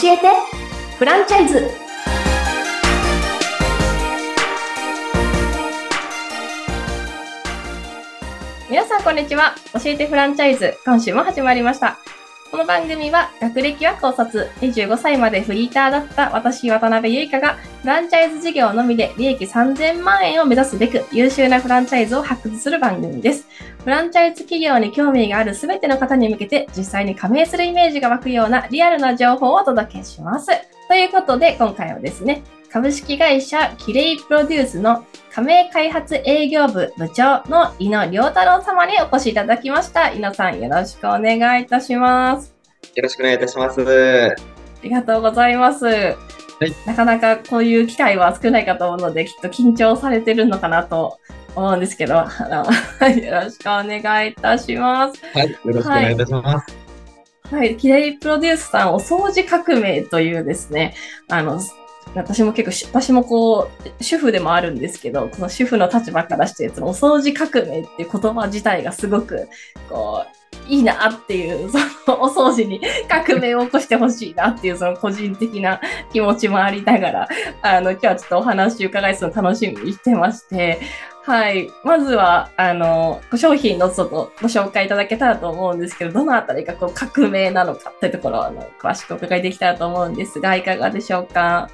教えて。フランチャイズ。皆さんこんにちは。教えてフランチャイズ。今週も始まりました。この番組は学歴は高卒25歳までフリーターだった私渡辺ゆいかがフランチャイズ事業のみで利益3000万円を目指すべく優秀なフランチャイズを発掘する番組です。フランチャイズ企業に興味があるすべての方に向けて実際に加盟するイメージが湧くようなリアルな情報をお届けします。ということで今回はですね、株式会社キレイプロデュースの加盟開発営業部部長の井野良太郎様にお越しいただきました。井野さんよろしくお願いいたします。よろしくお願いいたします。ありがとうございます。なかなかこういう機会は少ないかと思うので、きっと緊張されてるのかなと思うんですけど、あの よろしくお願いいたします。はい、よろしくお願いいたします。はい、キレイプロデュースさん、お掃除革命というですね、あの、私も結構、私もこう、主婦でもあるんですけど、この主婦の立場からして、そのお掃除革命っていう言葉自体がすごく、こう、いいなっていう、そのお掃除に革命を起こしてほしいなっていう、その個人的な気持ちもありながら、あの、今日はちょっとお話伺いするの楽しみにしてまして、はい。まずは、あの、商品のちょっとご紹介いただけたらと思うんですけど、どのあたりがこう革命なのかっていうところをあの詳しくお伺いできたらと思うんですが、いかがでしょうか？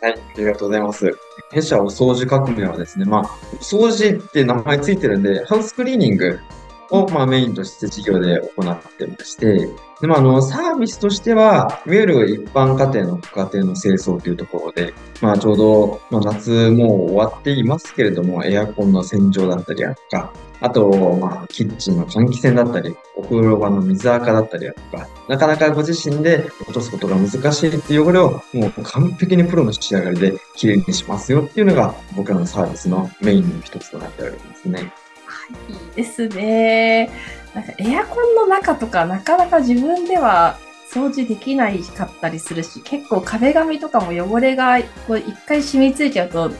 はい、ありがとうございます。弊社お掃除革命はですね、まあ、掃除って名前ついてるんで、ハウスクリーニングを、まあ、メインとして事業で行ってまして、でまあ、の、サービスとしては、いわゆる一般家庭のご家庭の清掃というところで、まあ、ちょうど、まあ、夏もう終わっていますけれども、エアコンの洗浄だったりとか、あと、まあ、キッチンの換気扇だったり、お風呂場の水垢だったりだとか、なかなかご自身で落とすことが難しいっていう汚れを、もう完璧にプロの仕上がりで綺麗にしますよっていうのが、僕らのサービスのメインの一つとなっておりますね。いいですね。なんかエアコンの中とかなかなか自分では掃除できないかったりするし、結構壁紙とかも汚れがこう一回染みついちゃうと、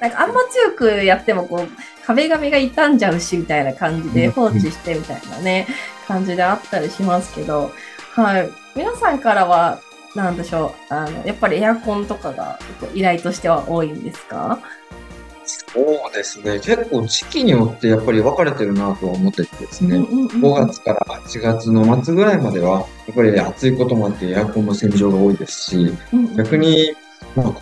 なんかあんま強くやってもこう壁紙が傷んじゃうしみたいな感じで放置してみたいなね、感じであったりしますけど、はい。皆さんからは、なんでしょう、あの、やっぱりエアコンとかが依頼としては多いんですか？そうですね。結構時期によってやっぱり分かれてるなとは思っててですね。うんうんうん5月から8月の末ぐらいまでは、やっぱり暑いこともあってエアコンの洗浄が多いですし、逆に、まあ、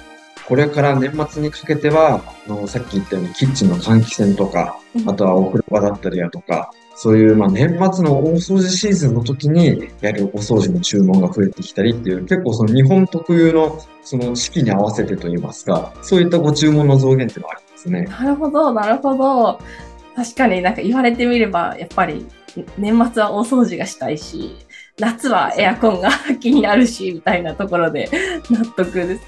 これから年末にかけては、あの、さっき言ったようにキッチンの換気扇とか、うんあとはお風呂場だったりだとか、そういう、まあ、年末の大掃除シーズンの時にやるお掃除の注文が増えてきたりっていう、結構その日本特有のその四季に合わせてといいますか、そういったご注文の増減っていうのはありますね。なるほど、なるほど。確かになんか言われてみれば、やっぱり年末は大掃除がしたいし、夏はエアコンが 気になるし、みたいなところで納得です。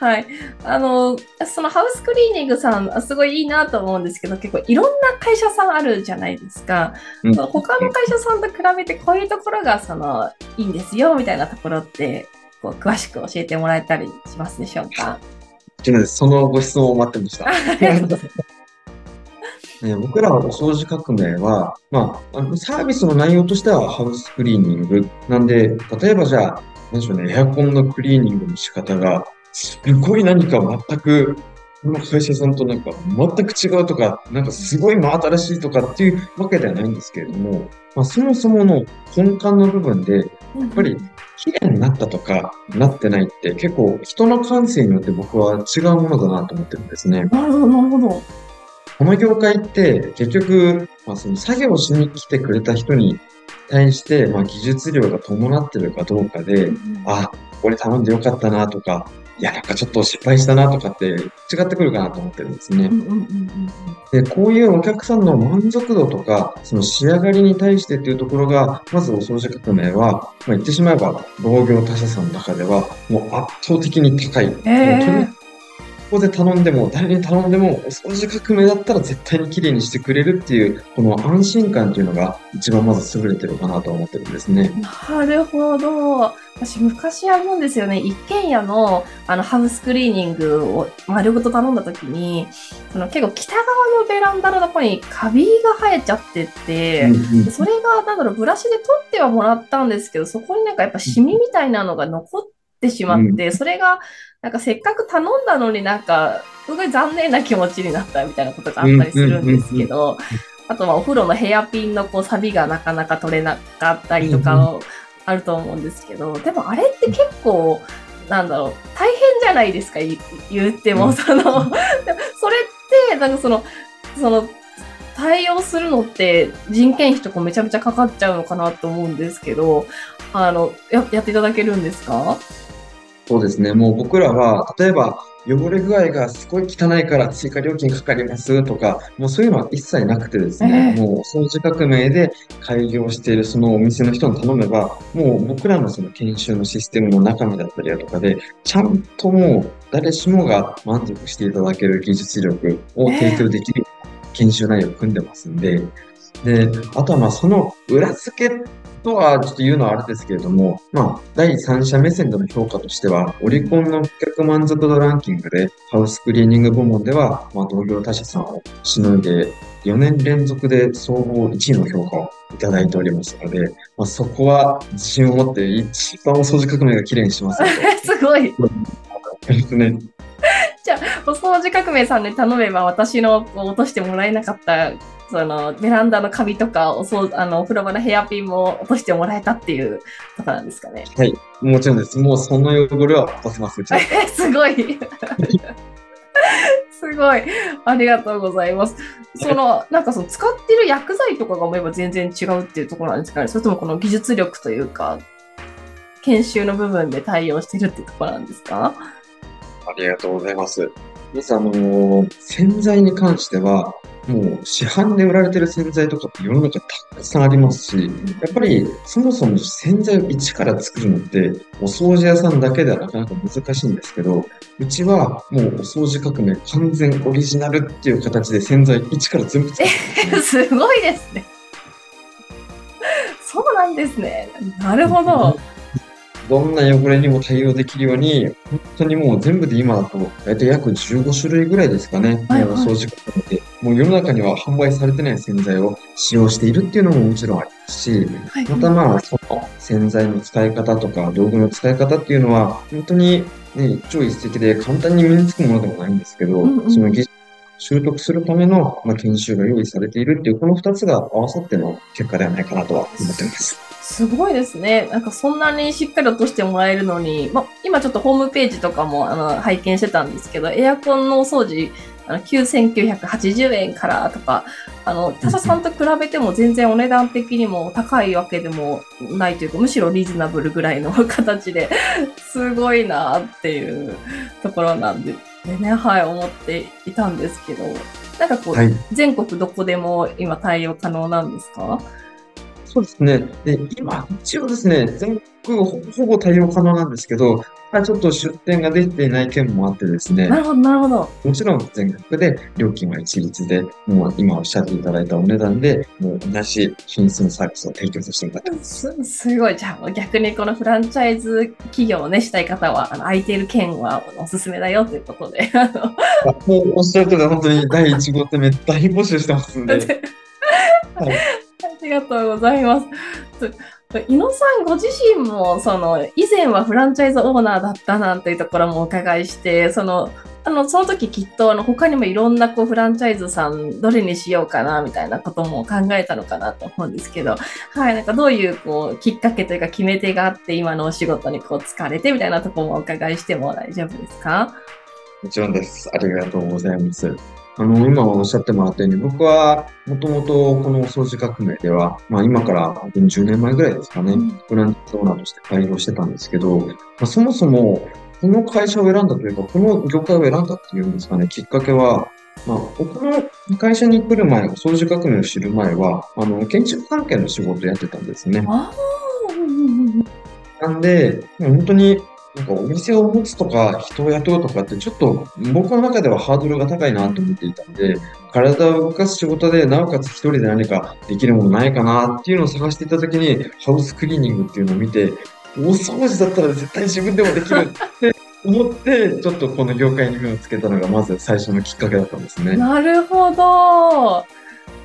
はい。あの、そのハウスクリーニングさん、すごいいいなと思うんですけど、結構いろんな会社さんあるじゃないですか。うん他の会社さんと比べてこういうところが、その、いいんですよ、みたいなところって、こう詳しく教えてもらえたりしますでしょうか？そのご質問を待ってました。ね僕らはお掃除革命は、まあ、あのサービスの内容としてはハウスクリーニング。なんで、例えばじゃあ、なんでしょうね、エアコンのクリーニングの仕方が、すごい何か全く、この会社さんとなんか全く違うとか、なんかすごい真新しいとかっていうわけではないんですけれども、まあ、そもそもの根幹の部分で、やっぱり綺麗になったとか、なってないって結構人の感性によって僕は違うものだなと思ってるんですね。なるほど、なるほど。この業界って結局、まあ、その作業しに来てくれた人に対して、まあ、技術量が伴ってるかどうかで、あ、これ頼んでよかったなとか、いや、なんかちょっと失敗したなとかって違ってくるかなと思ってるんですね。で、こういうお客さんの満足度とか、その仕上がりに対してっていうところが、まずお掃除革命は、まあ、言ってしまえば、同業他社さんの中では、もう圧倒的に高い。えかくここで頼んでも、誰に頼んでも、お掃除革命だったら絶対に綺麗にしてくれるっていう、この安心感っていうのが一番まず優れてるかなと思ってるんですね。なるほど。私、昔あるんですよね。一軒家のあのハウスクリーニングを丸ごと頼んだ時に、その結構北側のベランダのところにカビが生えちゃってて、うんうんそれが、なんだろう、ブラシで取ってはもらったんですけど、そこになんかやっぱシミみたいなのが残っってしまって、それが、なんかせっかく頼んだのになんか、すごい残念な気持ちになったみたいなことがあったりするんですけど、あとはお風呂のヘアピンのこう錆がなかなか取れなかったりとかあると思うんですけど、でもあれって結構、なんだろう、大変じゃないですか、言言っても。その、それって、なんかその、その、対応するのって人件費とかめちゃめちゃかかっちゃうのかなと思うんですけど、あの、ややっていただけるんですか？そうですね。もう僕らは、例えば、汚れ具合がすごい汚いから追加料金かかりますとか、もうそういうのは一切なくてですね、ええもう掃除革命で開業しているそのお店の人に頼めば、もう僕らのその研修のシステムの中身だったりだとかで、ちゃんともう誰しもが満足していただける技術力を提供できる研修内容を組んでますんで、で、あとはまあその裏付けとはちょっと言うのはあれですけれども、まあ、第三者目線での評価としては、オリコンの顧客満足度ランキングで、ハウスクリーニング部門では、まあ、同業他社さんをしのいで、4年連続で総合1位の評価をいただいておりますので、まあ、そこは自信を持って一番お掃除革命が綺麗にしますの すごい。で、ですね。お掃除革命さんに頼めば私の落としてもらえなかったそのベランダのカビとかおそうあのお風呂場のヘアピンも落としてもらえたっていうとこなんですかね。もちろんです。もうその汚れは落とせます。すごい。すごい。ありがとうございます。その、なんかその使ってる薬剤とかが思えば全然違うっていうところなんですかね。それともこの技術力というか、研修の部分で対応してるってところなんですか？ありがとうございます。まずあのー洗剤に関しては、もう市販で売られてる洗剤とかって世の中たくさんありますし、やっぱりそもそも洗剤を一から作るのって、お掃除屋さんだけではなかなか難しいんですけど、うちはもうお掃除革命完全オリジナルっていう形で洗剤一から全部作ってます。すごいですね。そうなんですね。なるほど。どんな汚れにも対応できるように、本当にもう全部で今だと、大体約15種類ぐらいですかね、はいはい。掃除革命で、もう世の中には販売されてない洗剤を使用しているっていうのももちろんありますし、はい。またまあ、その洗剤の使い方とか道具の使い方っていうのは、本当にね、超一石で簡単に身につくものでもないんですけど、うんうん。その技術を習得するための、まあ、研修が用意されているっていう、この二つが合わさっての結果ではないかなとは思っています。すごいですね。なんかそんなにしっかり落としてもらえるのに、ま、今ちょっとホームページとかもあの拝見してたんですけど、エアコンのお掃除、あの9980円からとか、あの、他社さんと比べても全然お値段的にも高いわけでもないというか、むしろリーズナブルぐらいの形で、すごいなっていうところなんででね、はい、思っていたんですけど、なんかこう、はい。全国どこでも今対応可能なんですか？そうですね。で、今、一応ですね、全国ほほぼ対応可能なんですけど、まあちょっと出店ができていない県もあってですねな、るほど、なるほど。もちろん全国で料金は一律で、もう今おっしゃっていただいたお値段で、もう同じ品質のサービスを提供させてもらってます。すすごい。じゃあ逆にこのフランチャイズ企業をね、したい方は、あの空いている券はおすすめだよということで。あのあもうおっしゃるとり、本当に第1号店目大募集してますんで、はいありがとうございます。伊野さんご自身も、その、以前はフランチャイズオーナーだったなんていうところもお伺いして、その、あの、その時きっと、あの、他にもいろんな、こう、フランチャイズさん、どれにしようかな、みたいなことも考えたのかなと思うんですけど、はい、なんかどういう、こう、きっかけというか決め手があって、今のお仕事にこう、疲れてみたいなとこもお伺いしても大丈夫ですか？もちろんです。ありがとうございます。あの、今おっしゃってもらったように、僕はもともとこのお掃除革命では、まあ今から本当に10年前ぐらいですかね、うん。フランチャイズオーナーとして開業してたんですけど、まあ、そもそもこの会社を選んだというか、この業界を選んだっていうんですかね、きっかけは、まあ、僕の会社に来る前、お掃除革命を知る前は、あの、建築関係の仕事をやってたんですね。ああ、うんうんうんなんで、本当に、なんかお店を持つとか、人を雇うとかって、ちょっと僕の中ではハードルが高いなと思っていたので、体を動かす仕事で、なおかつ一人で何かできるものないかなっていうのを探していたときに、ハウスクリーニングっていうのを見て、お掃除だったら絶対自分でもできるって 思って、ちょっとこの業界に目をつけたのが、まず最初のきっかけだったんですね。なるほど。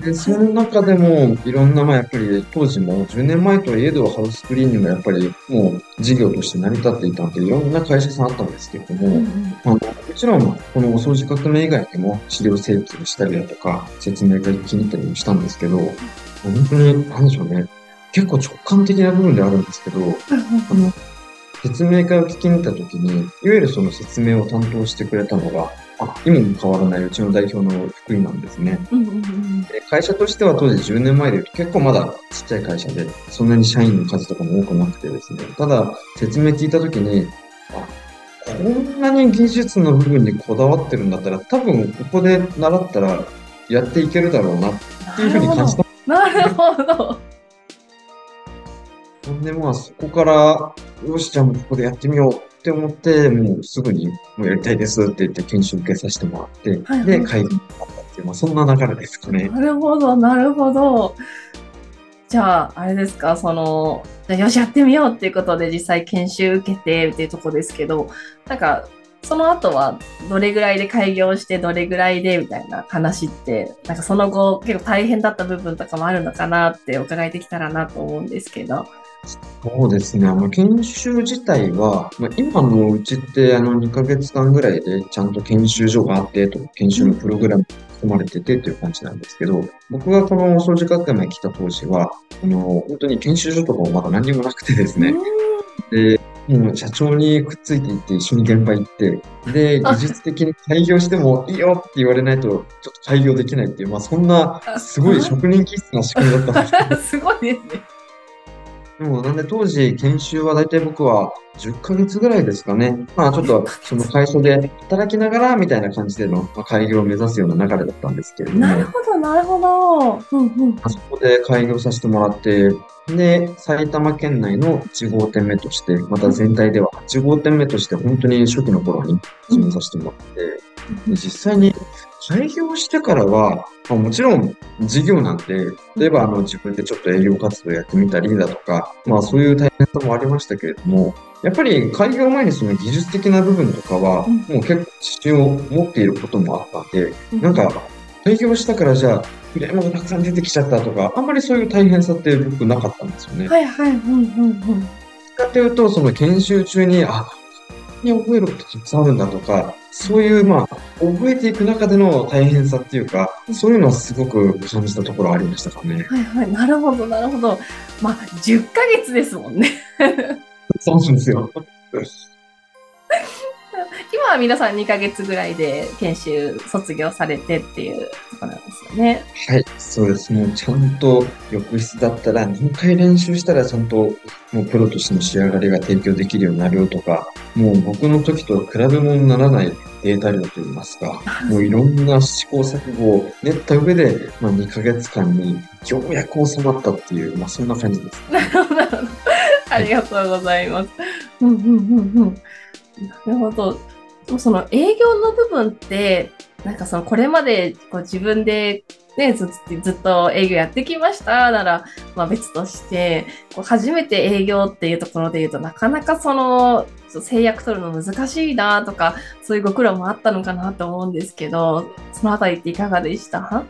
で、その中でも、いろんな、まあ、やっぱり当時も10年前とはいえど、ハウスクリーニングがやっぱりもう事業として成り立っていたんで、いろんな会社さんあったんですけれども、うんうんあのもちろん、このお掃除革命以外にも資料請求したりだとか、説明会気に入ったりもしたんですけど、本当に、なんでしょうね。結構直感的な部分ではあるんですけど、あの、説明会を聞きに行った時に、いわゆるその説明を担当してくれたのが、あ、今も変わらないうちの代表の福井なんですね。うんうんうんで会社としては当時10年前で結構まだちっちゃい会社で、そんなに社員の数とかも多くなくてですね。ただ、説明聞いたときに、あ、こんなに技術の部分にこだわってるんだったら、多分ここで習ったらやっていけるだろうなっていうふうに感じた。なるほど。ほ んで、まあそこから、よし、じゃあもうここでやってみようって思って、もうすぐにもうやりたいですって言って研修受けさせてもらって、はいはいで、会議になったっていう、まあそんな流れですかね。なるほど、なるほど。じゃあ、あれですか、その、よし、やってみようっていうことで実際研修受けてっていうとこですけど、なんか、その後はどれぐらいで開業してどれぐらいでみたいな話って、なんかその後結構大変だった部分とかもあるのかなってお伺いできたらなと思うんですけど。そうですね。あの、研修自体は、まあ、今のうちって、あの、2ヶ月間ぐらいでちゃんと研修所があって、と、研修のプログラムが組まれててという感じなんですけど、僕がこのお掃除学会に来た当時は、あの、本当に研修所とかもまだ何にもなくてですね、で、もう社長にくっついていって一緒に現場行って、で、技術的に開業してもいいよって言われないと、ちょっと開業できないっていう、まあ、そんな、すごい職人気質な仕組みだったんですけど、すごいですね。でもなんで当時研修は大体僕は10ヶ月ぐらいですかね。まあちょっとその会社で働きながらみたいな感じでのまあ開業を目指すような流れだったんですけれども、なるほど、なるほど。うんうん。あそこで開業させてもらって、で、埼玉県内の1号店目として、また全体では8号店目として本当に初期の頃に始めさせてもらって、で実際に開業してからは、まあ、もちろん事業なんて、例えばあの自分でちょっと営業活動やってみたりだとか、まあそういう大変さもありましたけれども、やっぱり開業前にその技術的な部分とかは、うんもう結構自信を持っていることもあったんで、うんなんか、開業したからじゃあ、クレームがたくさん出てきちゃったとか、あんまりそういう大変さって僕なかったんですよね。はいはい、うんうんうん。かっていうと、その研修中に、あ、に覚えることたくさんあるんだとか、そういう、まあ、覚えていく中での大変さっていうか、そういうのはすごく感じたところありましたかね。はいはい、なるほど、なるほど。まあ、10ヶ月ですもんね。そうなんですよ。今は皆さん2ヶ月ぐらいで研修卒業されてっていうところなんですよね。はい、そうです。もうちゃんと浴室だったら何回練習したらちゃんともうプロとしての仕上がりが提供できるようになるよとか、もう僕の時と比べ物にならないデータ量といいますか、もういろんな試行錯誤を練った上で、まあ、2ヶ月間にようやく収まったっていう、まあそんな感じです。なるほど、なるほど。ありがとうございます。うんうんうんうん。なるほど。その営業の部分って、なんかそのこれまでこう自分でね、ずっとずっと営業やってきましたなら、まあ別として、こう初めて営業っていうところで言うとなかなかその制約取るの難しいなとか、そういうご苦労もあったのかなと思うんですけど、そのあたりっていかがでした？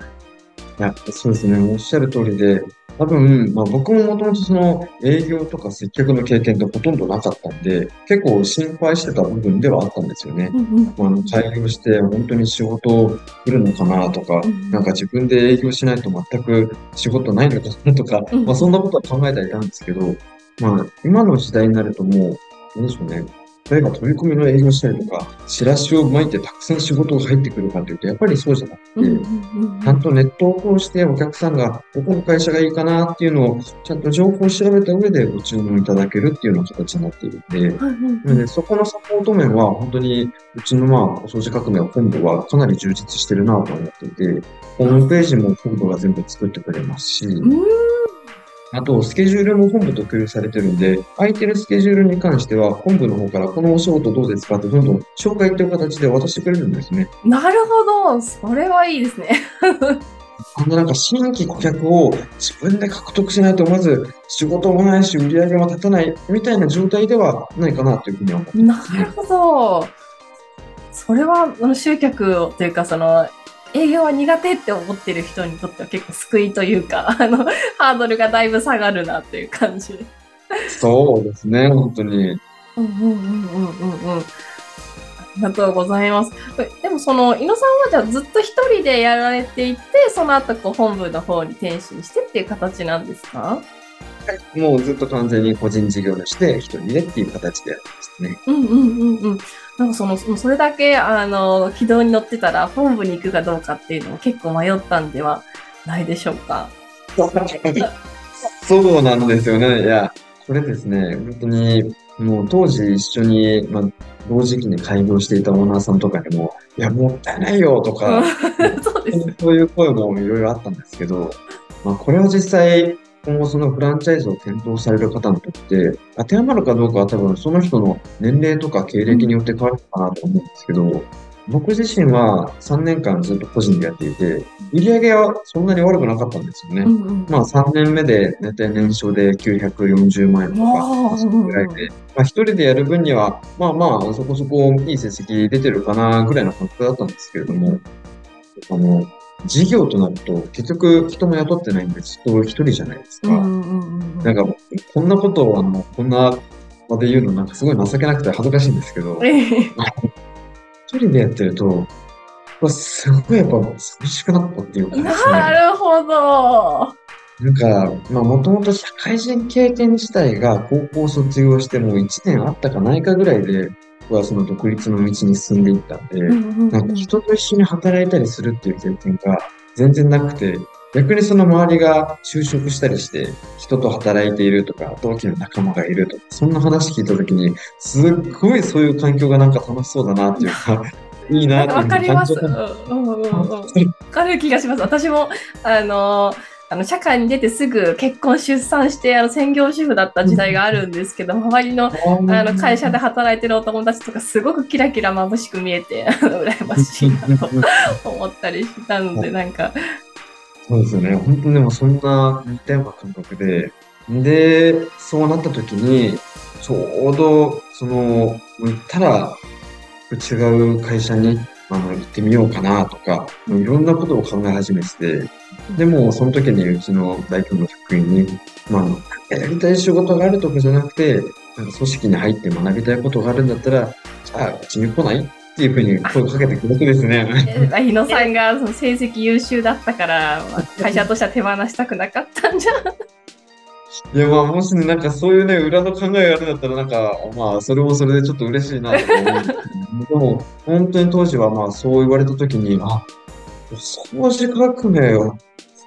いや、そうですね。おっしゃる通りで、多分、まあ僕ももともとその営業とか接客の経験ってほとんどなかったんで、結構心配してた部分ではあったんですよね。うんうんまあ開業して本当に仕事来るのかなとかうん、なんか自分で営業しないと全く仕事ないのかなとかうん、まあそんなことは考えてはいたんですけど、まあ今の時代になるともう、なんでしょうね。例えば飛び込みの営業したりとか、チラシを巻いてたくさん仕事が入ってくるかというと、やっぱりそうじゃなくて、ちゃんとネットを通してお客さんがどこの会社がいいかなっていうのをちゃんと情報を調べた上でご注文いただけるっていうような形になっているので、そこのサポート面は本当にうちのまあお掃除革命本部はかなり充実してるなと思っていて、ホームページも本部が全部作ってくれますし、うんあとスケジュールも本部と共有されてるんで、空いてるスケジュールに関しては本部の方からこのお仕事どうですか？ってどんどん紹介という形で渡してくれるんですね。なるほど、それはいいですね。あのなんか新規顧客を自分で獲得しないとまず仕事もないし売り上げも立たないみたいな状態ではないかなというふうには思ってなますねる。ほど。それは、あの集客をというか、その、営業は苦手って思ってる人にとっては結構救いというか、あの、ハードルがだいぶ下がるなっていう感じ。そうですね、本当に。うんうんうんうんうんうん。ありがとうございます。でもその、井野さんはじゃあずっと一人でやられていて、その後こう本部の方に転身してっていう形なんですか？もうずっと完全に個人事業として一人でっていう形でやってますね。うんうんうんうん。なんかその、それだけ、あの、軌道に乗ってたら、本部に行くかどうかっていうのも結構迷ったんではないでしょうか。そうなんですよね。いや、これですね、本当に、もう当時一緒に、まあ、同時期に開業していたオーナーさんとかにも、いや、もったいないよとか、そう。そういう声もいろいろあったんですけど、まあ、これは実際、今後そのフランチャイズを検討される方にとって、当てはまるかどうかは多分その人の年齢とか経歴によって変わるかなと思うんですけど、僕自身は3年間ずっと個人でやっていて、売り上げはそんなに悪くなかったんですよね。うんうん。まあ3年目で大体年商で940万円とわか、あ。そのぐらいで、まあ一人でやる分には、まあまあそこそこいい成績出てるかなぐらいの感覚だったんですけれども、あの、事業となると結局人も雇ってないんでずっと一人じゃないですか。なんかこんなことをあの、こんな場で言うのなんかすごい情けなくて恥ずかしいんですけど、ええ一人でやってると、まあすごいやっぱ寂しくなったっていうかね。なるほど。なんか、まあ、もともと社会人経験自体が高校卒業してもう1年あったかないかぐらいで、僕はその独立の道に進んでいったんで、なんか人と一緒に働いたりするっていう経験が全然なくて、逆にその周りが就職したりして、人と働いているとか、同期の仲間がいるとか、そんな話聞いたときに、すっごいそういう環境がなんか楽しそうだなっていうか、いいなっていうわかります。感うんうんかる気がします。私も、あの、あの社会に出てすぐ結婚、出産して、あの専業主婦だった時代があるんですけど、周りのあの会社で働いてるお友達とかすごくキラキラ眩しく見えて、あ の羨ましいなと思ったりしたので、なんか、そうですよね。本当にでもそんな似たような感覚で、で、そうなった時に、ちょうど、その、行ったら、違う会社に、あの、行ってみようかなとか、いろんなことを考え始めてて、でも、その時にうちの代表の職員に、まあ、やりたい仕事があるとかじゃなくて、なんか組織に入って学びたいことがあるんだったら、じゃあ、うちに来ないっていうふうに声をかけてくれてですね。え日野さんがその成績優秀だったから、まあ会社としては手放したくなかったんじゃ。いや、まあ、もしね、なんかそういうね、裏の考えがあるんだったら、なんか、まあ、それもそれでちょっと嬉しいなとか思うんでも、本当に当時は、まあ、そう言われたときに、あ、お掃除革命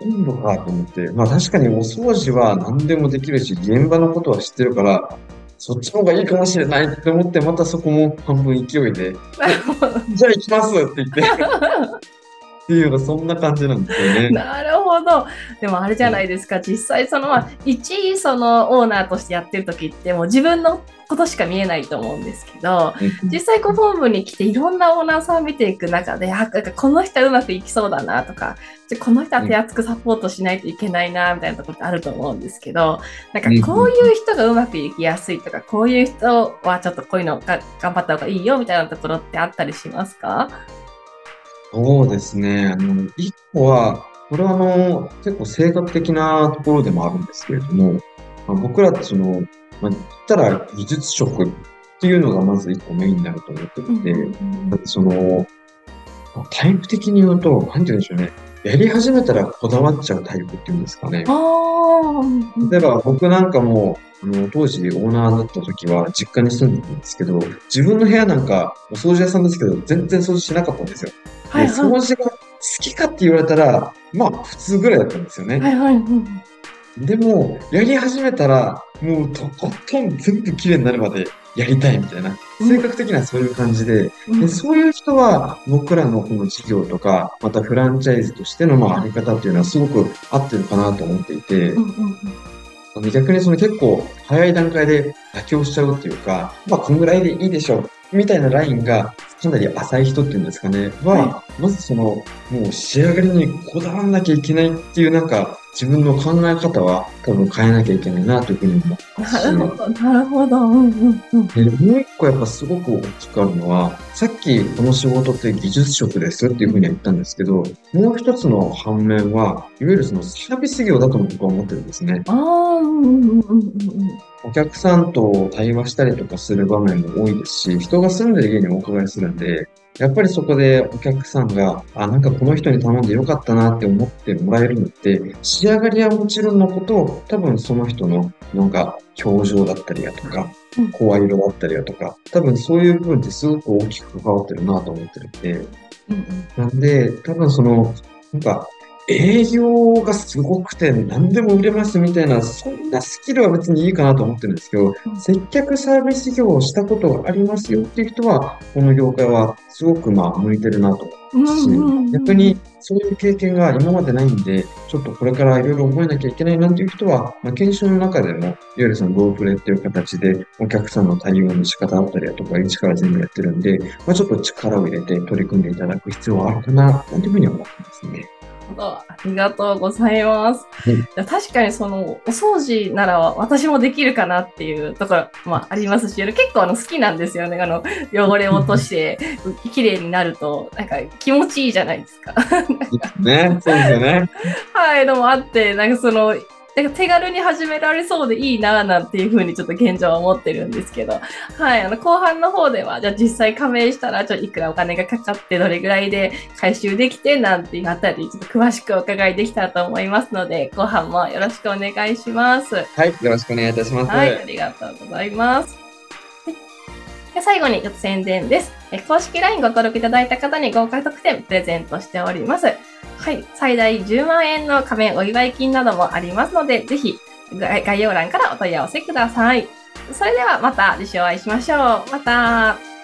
をするのかと思って、まあ、確かにお掃除は何でもできるし、現場のことは知ってるから、そっちの方がいいかもしれないって思って、またそこも半分勢いで。じゃあ行きますって言って、っていうのがそんな感じなんですよね。なるほど。でもあれじゃないですか、実際その、まあ、一位そのオーナーとしてやってる時ってもう自分のことしか見えないと思うんですけど、実際こう本部に来ていろんなオーナーさんを見ていく中で、あ、なんかこの人はうまくいきそうだなとか、じゃこの人は手厚くサポートしないといけないなみたいなところってあると思うんですけど、なんかこういう人がうまくいきやすいとか、こういう人はちょっとこういうのが頑張った方がいいよみたいなところってあったりしますか？そうですね。あの、一個は、これはあの、結構性格的なところでもあるんですけれども、まあ、僕らってその、まあ、言ったら技術職っていうのがまず一個メインになると思っていて、だってその、タイプ的に言うと、なんて言うんでしょうね。やり始めたらこだわっちゃうタイプっていうんですかね。例えば僕なんかも、あの、当時オーナーだった時は実家に住んでたんですけど、自分の部屋なんかお掃除屋さんですけど、全然掃除しなかったんですよ。はいで掃はい。除が好きかって言われたら、まあ普通ぐらいだったんですよね。はいはい。うんでも、やり始めたら、もうとことん全部綺麗になるまでやりたいみたいな、うん性格的にはそういう感じで、うんでそういう人は僕らのこの事業とか、またフランチャイズとしてのまああり方っていうのはすごく合ってるかなと思っていて、うんうんうん逆にその結構早い段階で妥協しちゃうっていうか、まあこんぐらいでいいでしょう、みたいなラインがかなり浅い人っていうんですかね、は、はまずその、もう仕上がりにこだわらなきゃいけないっていうなんか、自分の考え方は多分変えなきゃいけないなというふうに思ってますし。なるほど、なるほど。うんうんうん。でもう一個やっぱすごく大きくあるのは、さっきこの仕事って技術職ですっていうふうには言ったんですけど、もう一つの反面は、いわゆるそのサービス業だと僕は思ってるんですね。ああ、うんうんうんうんうん。お客さんと対話したりとかする場面も多いですし、人が住んでる家にお伺いするんで、やっぱりそこでお客さんが、あ、なんかこの人に頼んでよかったなって思ってもらえるのって、仕上がりはもちろんのこと、多分その人のなんか表情だったりだとかうん、声色だったりだとか、多分そういう部分ってすごく大きく関わってるなと思ってるんで、うんうん。なんで、多分その、なんか、営業がすごくて何でも売れますみたいな、そんなスキルは別にいいかなと思ってるんですけど、接客サービス業をしたことがありますよっていう人は、この業界はすごくまあ向いてるなと。思うし、逆にそういう経験が今までないんで、ちょっとこれからいろいろ覚えなきゃいけないなっていう人は、まあ、研修の中でも、いわゆるそのロープレっていう形で、お客さんの対応の仕方だったりだとか、一から全部やってるんで、まあ、ちょっと力を入れて取り組んでいただく必要はあるかな、なんていうふうに思ってますね。ありがとうございます。うん確かにそのお掃除なら私もできるかなっていうところもありますし、結構あの好きなんですよね。あの汚れを落として綺麗になるとなんか気持ちいいじゃないですか。ね、そうですよね。はい、のもあって、なんかその、なんか手軽に始められそうでいいなぁなんていうふうにちょっと現状は思ってるんですけど、はい、あの後半の方では、じゃあ実際加盟したら、ちょっといくらお金がかかって、どれぐらいで回収できてなんていうあたり、ちょっと詳しくお伺いできたらと思いますので、後半もよろしくお願いします。はい、よろしくお願いいたします。はい、ありがとうございます。最後にちょっと宣伝です。え公式 LINE ご登録いただいた方に豪華特典プレゼントしております。はい、最大10万円の仮面お祝い金などもありますので、ぜひ概概要欄からお問い合わせください。それではまた次週お会いしましょう。また。